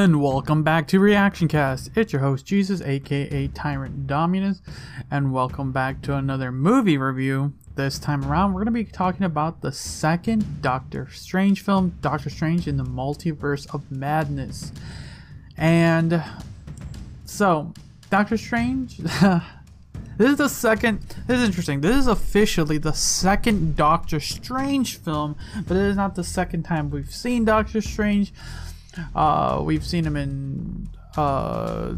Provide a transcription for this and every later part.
And welcome back to Reaction Cast. It's your host Jesus, aka Tyrant Dominus, and welcome back to another movie review. This time around, we're going to be talking about the second Doctor Strange film, Doctor Strange in the Multiverse of Madness. And so, Doctor Strange. this is the second. This is interesting. This is officially the second Doctor Strange film, but it is not the second time we've seen Doctor Strange. Uh, we've seen him in uh,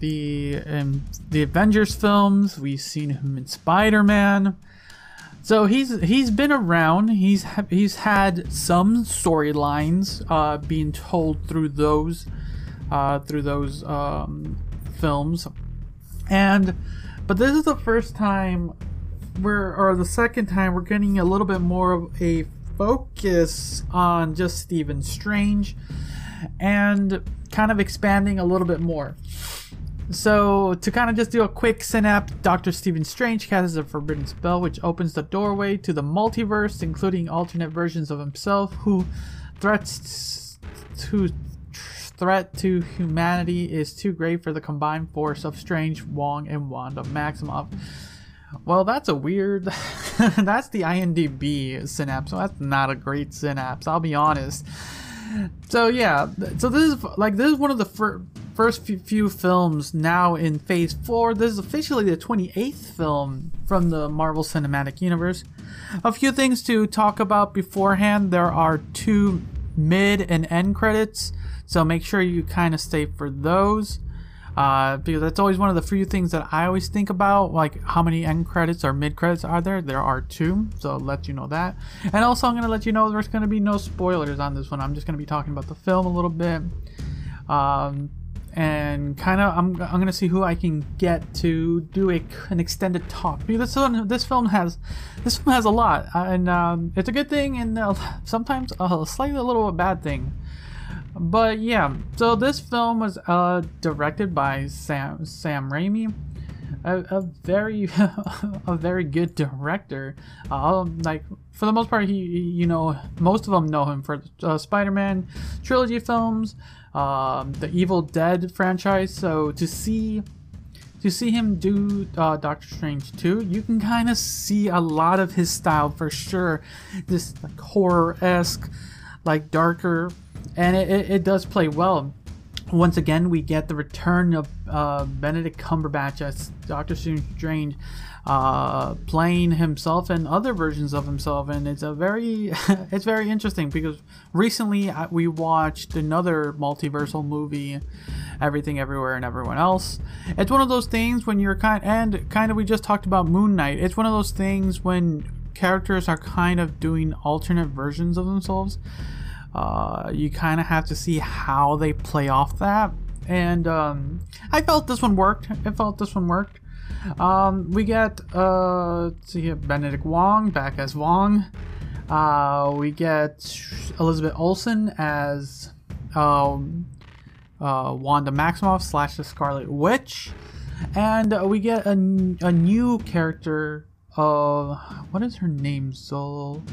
the in the Avengers films. We've seen him in Spider Man. So he's he's been around. He's he's had some storylines uh, being told through those uh, through those um, films, and but this is the first time we're or the second time we're getting a little bit more of a focus on just Stephen Strange and kind of expanding a little bit more. So, to kind of just do a quick synapse, Dr. Stephen Strange casts a forbidden spell which opens the doorway to the multiverse, including alternate versions of himself who threats to threat to humanity is too great for the combined force of Strange, Wong, and Wanda Maximoff. Well, that's a weird. that's the IMDb synapse. So that's not a great synapse. I'll be honest so yeah, so this is like this is one of the fir- first few, films now in Phase Four. This is officially the 28th film from the Marvel Cinematic Universe. A few things to talk about beforehand. There are two mid and end credits, so make sure you kind of stay for those uh, because that's always one of the few things that I always think about, like how many end credits or mid credits are there? There are two, so I'll let you know that. And also, I'm gonna let you know there's gonna be no spoilers on this one. I'm just gonna be talking about the film a little bit, um, and kind of I'm, I'm gonna see who I can get to do a, an extended talk because this one, this film has this film has a lot, and um, it's a good thing and uh, sometimes a slightly a little bad thing. But yeah, so this film was uh, directed by Sam Sam Raimi, a, a very a very good director. Uh, like for the most part, he you know most of them know him for uh, Spider-Man trilogy films, um, the Evil Dead franchise. So to see to see him do uh, Doctor Strange 2, you can kind of see a lot of his style for sure. This like horror esque, like darker and it, it, it does play well. Once again, we get the return of uh, Benedict Cumberbatch as Doctor Strange, uh, playing himself and other versions of himself, and it's a very, it's very interesting because recently uh, we watched another multiversal movie, Everything Everywhere and Everyone Else. It's one of those things when you're kind and kind of we just talked about Moon Knight. It's one of those things when characters are kind of doing alternate versions of themselves uh, you kind of have to see how they play off that. And um, I felt this one worked. I felt this one worked. Um, we get uh, see here, Benedict Wong back as Wong. Uh, we get Elizabeth Olsen as um, uh, Wanda Maximoff slash the Scarlet Witch, and we get a, a new character. Of what is her name? Zol.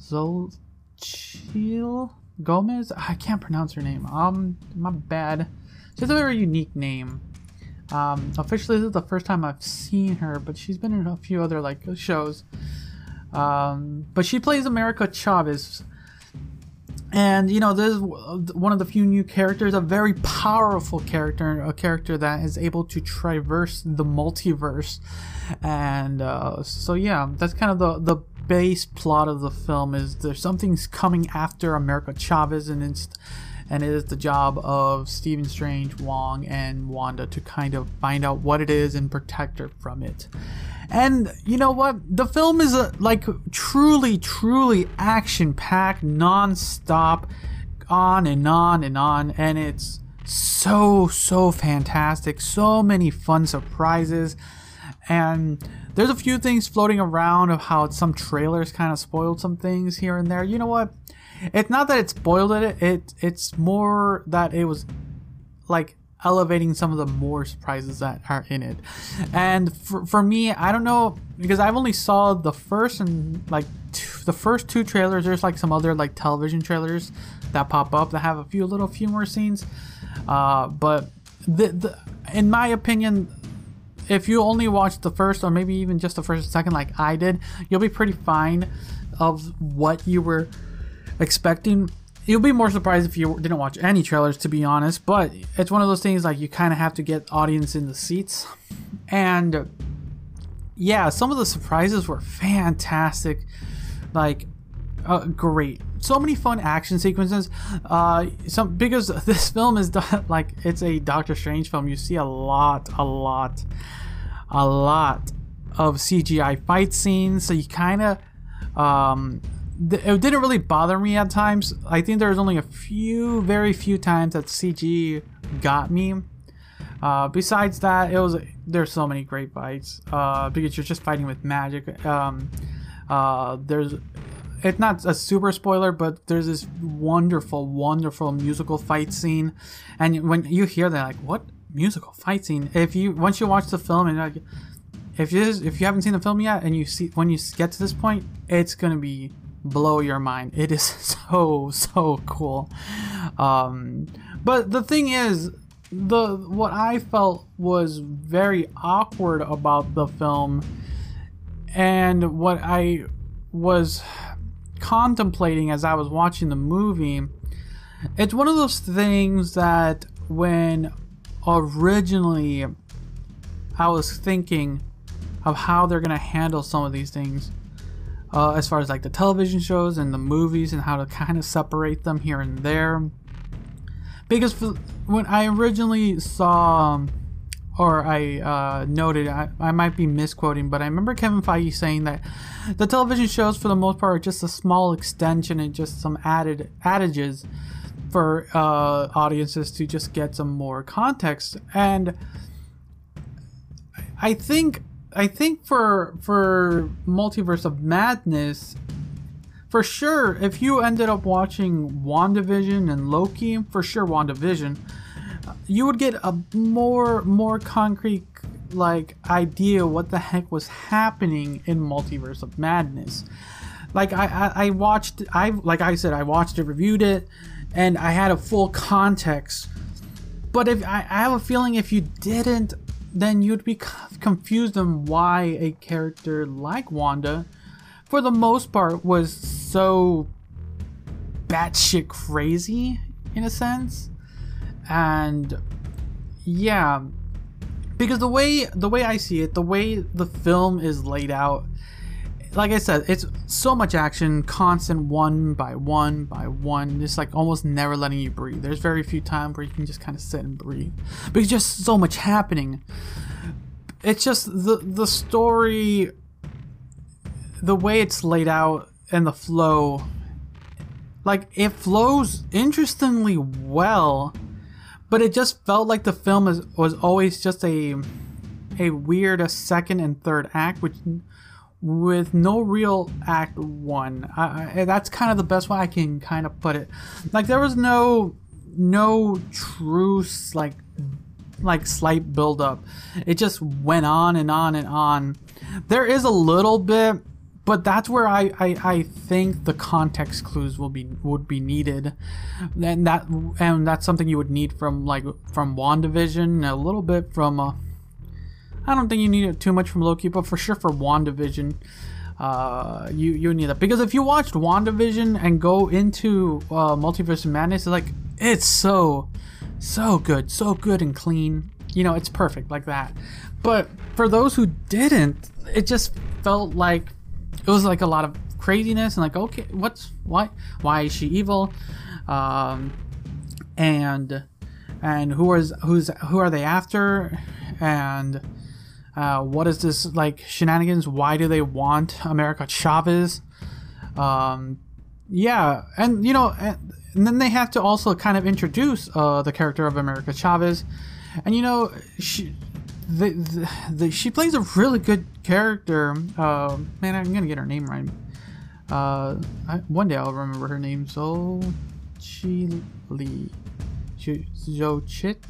Zol. Chill Gomez. I can't pronounce her name. Um, my bad. She has a very unique name. Um, officially, this is the first time I've seen her, but she's been in a few other like shows. Um, but she plays America Chavez, and you know this is one of the few new characters, a very powerful character, a character that is able to traverse the multiverse, and uh, so yeah, that's kind of the the base plot of the film is there's something's coming after America Chavez, and it's and it is the job of Stephen Strange, Wong, and Wanda to kind of find out what it is and protect her from it. And you know what? The film is a like truly, truly action-packed, non-stop, on and on and on, and it's so so fantastic. So many fun surprises, and there's a few things floating around of how some trailers kind of spoiled some things here and there. You know what? It's not that it spoiled it. It it's more that it was like elevating some of the more surprises that are in it. And for, for me, I don't know because I've only saw the first and like two, the first two trailers. There's like some other like television trailers that pop up that have a few little few more scenes. Uh, but the, the in my opinion, if you only watch the first or maybe even just the first second like I did, you'll be pretty fine of what you were expecting. You'll be more surprised if you didn't watch any trailers, to be honest. But it's one of those things like you kind of have to get audience in the seats, and yeah, some of the surprises were fantastic. Like, uh, great. So many fun action sequences. Uh, some because this film is like it's a Doctor Strange film. You see a lot, a lot, a lot of CGI fight scenes. So you kind of um, it didn't really bother me at times. I think there was only a few, very few times that CG got me. Uh, besides that, it was there's so many great fights uh, because you're just fighting with magic. Um, uh, there's it's not a super spoiler, but there's this wonderful, wonderful musical fight scene, and when you hear that, like, what musical fight scene? If you once you watch the film and like, if you if you haven't seen the film yet, and you see when you get to this point, it's gonna be blow your mind. It is so so cool. Um, but the thing is, the what I felt was very awkward about the film, and what I was contemplating as I was watching the movie, it's one of those things that when originally I was thinking of how they're gonna handle some of these things uh, as far as like the television shows and the movies and how to kind of separate them here and there. Because when I originally saw, or I uh, noted, I, I might be misquoting, but I remember Kevin Feige saying that the television shows, for the most part, are just a small extension and just some added adages for uh, audiences to just get some more context. And I think I think for for Multiverse of Madness, for sure, if you ended up watching WandaVision and Loki, for sure WandaVision, you would get a more more concrete like idea what the heck was happening in Multiverse of Madness. Like I, I, I watched I like I said I watched it, reviewed it, and I had a full context. But if I, I have a feeling if you didn't then you'd be confused on why a character like Wanda, for the most part, was so batshit crazy in a sense. And yeah, because the way the way I see it, the way the film is laid out, like I said, it's so much action, constant one by one by one, just like almost never letting you breathe. There's very few times where you can just kind of sit and breathe, because just so much happening. It's just the the story, the way it's laid out and the flow, like it flows interestingly well, but it just felt like the film is, was always just a a weird second and third act, which with no real act one. I, I, that's kind of the best way I can kind of put it. Like there was no no true like like slight build up. It just went on and on and on. There is a little bit, but that's where I, I, I think the context clues will be would be needed, and that and that's something you would need from like from WandaVision, a little bit from. Uh, I don't think you need it too much from Loki, but for sure for WandaVision, uh, you you need that because if you watched WandaVision and go into uh, Multiverse Madness, it's like it's so so good, so good and clean. You know, it's perfect like that. But for those who didn't, it just felt like it was like a lot of craziness and like okay, what's why why is she evil? Um, and and who is who's who are they after? And uh, what is this like shenanigans? Why do they want America Chavez? Um, yeah, and you know, and, and, then they have to also kind of introduce uh, the character of America Chavez, and you know, she, the, the, she plays a really good character. Uh, man, I'm gonna get her name right. Uh, I, one day I'll remember her name. So, Chili, Joe Chit.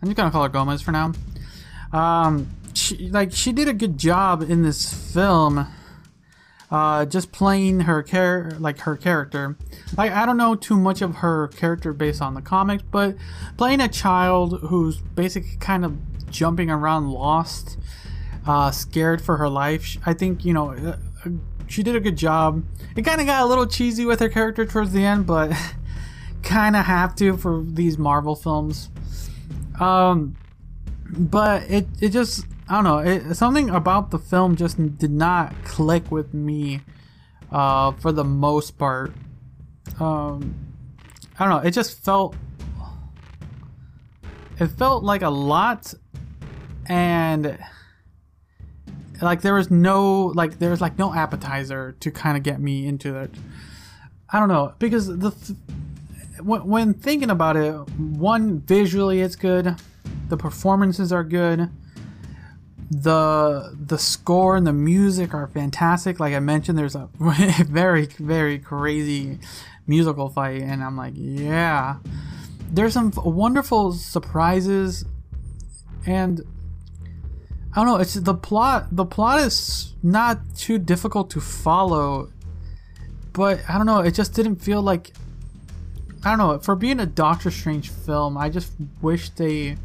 I'm just gonna call her Gomez for now. Um, she like she did a good job in this film, uh, just playing her care like her character. Like I don't know too much of her character based on the comics, but playing a child who's basically kind of jumping around lost, uh, scared for her life. I think you know uh, she did a good job. It kind of got a little cheesy with her character towards the end, but kind of have to for these Marvel films. Um, but it it just I don't know. It, something about the film just did not click with me uh, for the most part. Um, I don't know. It just felt it felt like a lot, and like there was no like there was like no appetizer to kind of get me into it. I don't know because the when, when thinking about it, one visually it's good, the performances are good, the the score and the music are fantastic. Like I mentioned, there's a very very crazy musical fight, and I'm like, yeah. There's some wonderful surprises, and I don't know. It's the plot. The plot is not too difficult to follow, but I don't know. It just didn't feel like I don't know. For being a Doctor Strange film, I just wish they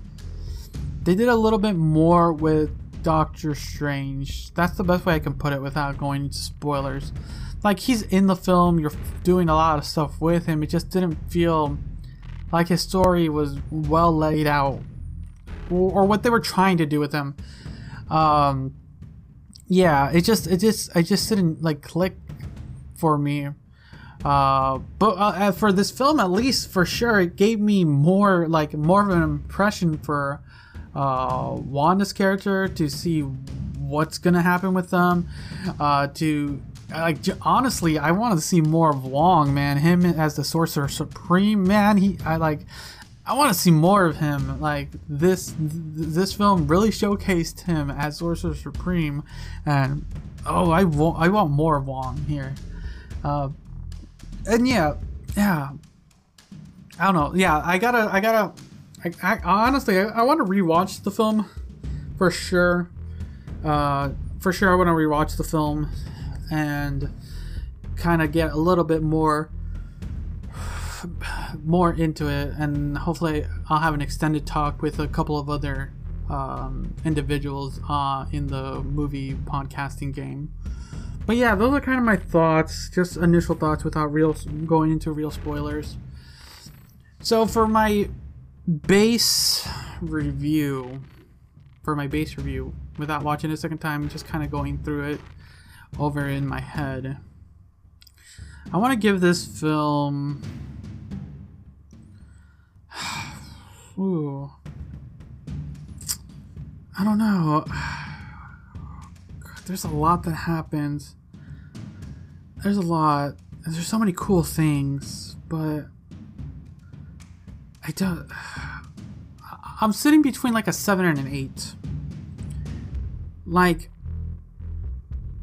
they did a little bit more with Doctor Strange. That's the best way I can put it without going into spoilers. Like he's in the film, you're doing a lot of stuff with him. It just didn't feel like his story was well laid out, or, what they were trying to do with him. Um, yeah, it just it just I just didn't like click for me. Uh, but uh, for this film, at least for sure, it gave me more like more of an impression for uh, Wanda's character to see what's gonna happen with them. Uh, to like honestly, I want to see more of Wong, man. Him as the Sorcerer Supreme, man. He, I like. I want to see more of him. Like this, this film really showcased him as Sorcerer Supreme, and oh, I want, I want more of Wong here. Uh, and yeah, yeah. I don't know. Yeah, I gotta, I gotta. I, I honestly, I, I want to rewatch the film for sure. Uh, for sure, I want to rewatch the film and kind of get a little bit more more into it and hopefully i'll have an extended talk with a couple of other um, individuals uh, in the movie podcasting game but yeah, those are kind of my thoughts, just initial thoughts without real going into real spoilers. So for my base review, for my base review, without watching it a second time, just kind of going through it over in my head. I want to give this film. Ooh. I don't know there's a lot that happens. There's a lot. There's so many cool things, but I don't. I'm sitting between like a seven and an eight. Like,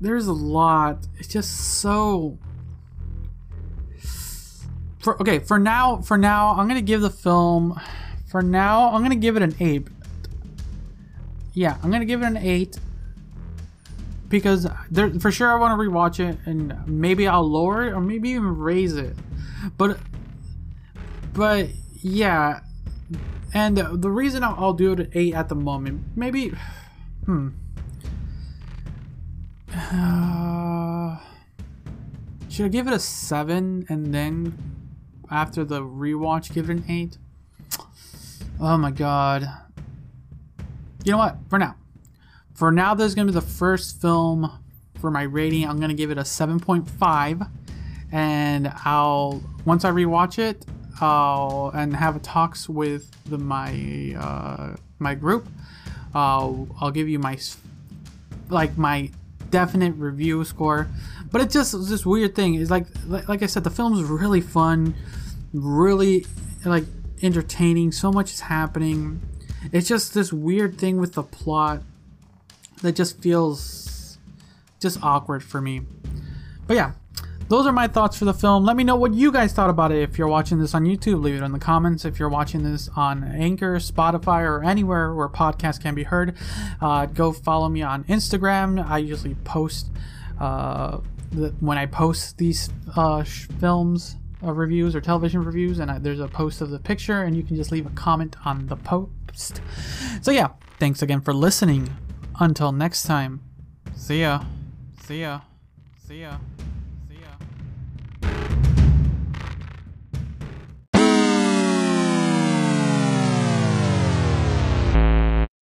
there's a lot. It's just so. For okay, for now, for now, I'm gonna give the film. For now, I'm gonna give it an eight. Yeah, I'm gonna give it an eight because there, for sure I want to rewatch it and maybe I'll lower it or maybe even raise it. But but yeah, and the reason I'll, do it at eight at the moment, maybe, hmm. Uh, should I give it a seven and then after the rewatch give it an eight? Oh my god. You know what? For now, for now, this is going to be the first film for my rating. I'm going to give it a 7.5. And I'll, once I rewatch it, I'll, and have talks with the, my, uh, my group, uh, I'll give you my, like, my definite review score. But it's just this weird thing. Is like, like, like I said, the film's really fun, really, like, entertaining. So much is happening. It's just this weird thing with the plot that just feels just awkward for me. But yeah, those are my thoughts for the film. Let me know what you guys thought about it. If you're watching this on YouTube, leave it in the comments. If you're watching this on Anchor, Spotify, or anywhere where podcasts can be heard, uh, go follow me on Instagram. I usually post uh, the, when I post these uh, sh- films. Uh, reviews or television reviews, and I, there's a post of the picture, and you can just leave a comment on the post. So, yeah, thanks again for listening. Until next time, see ya, see ya, see ya.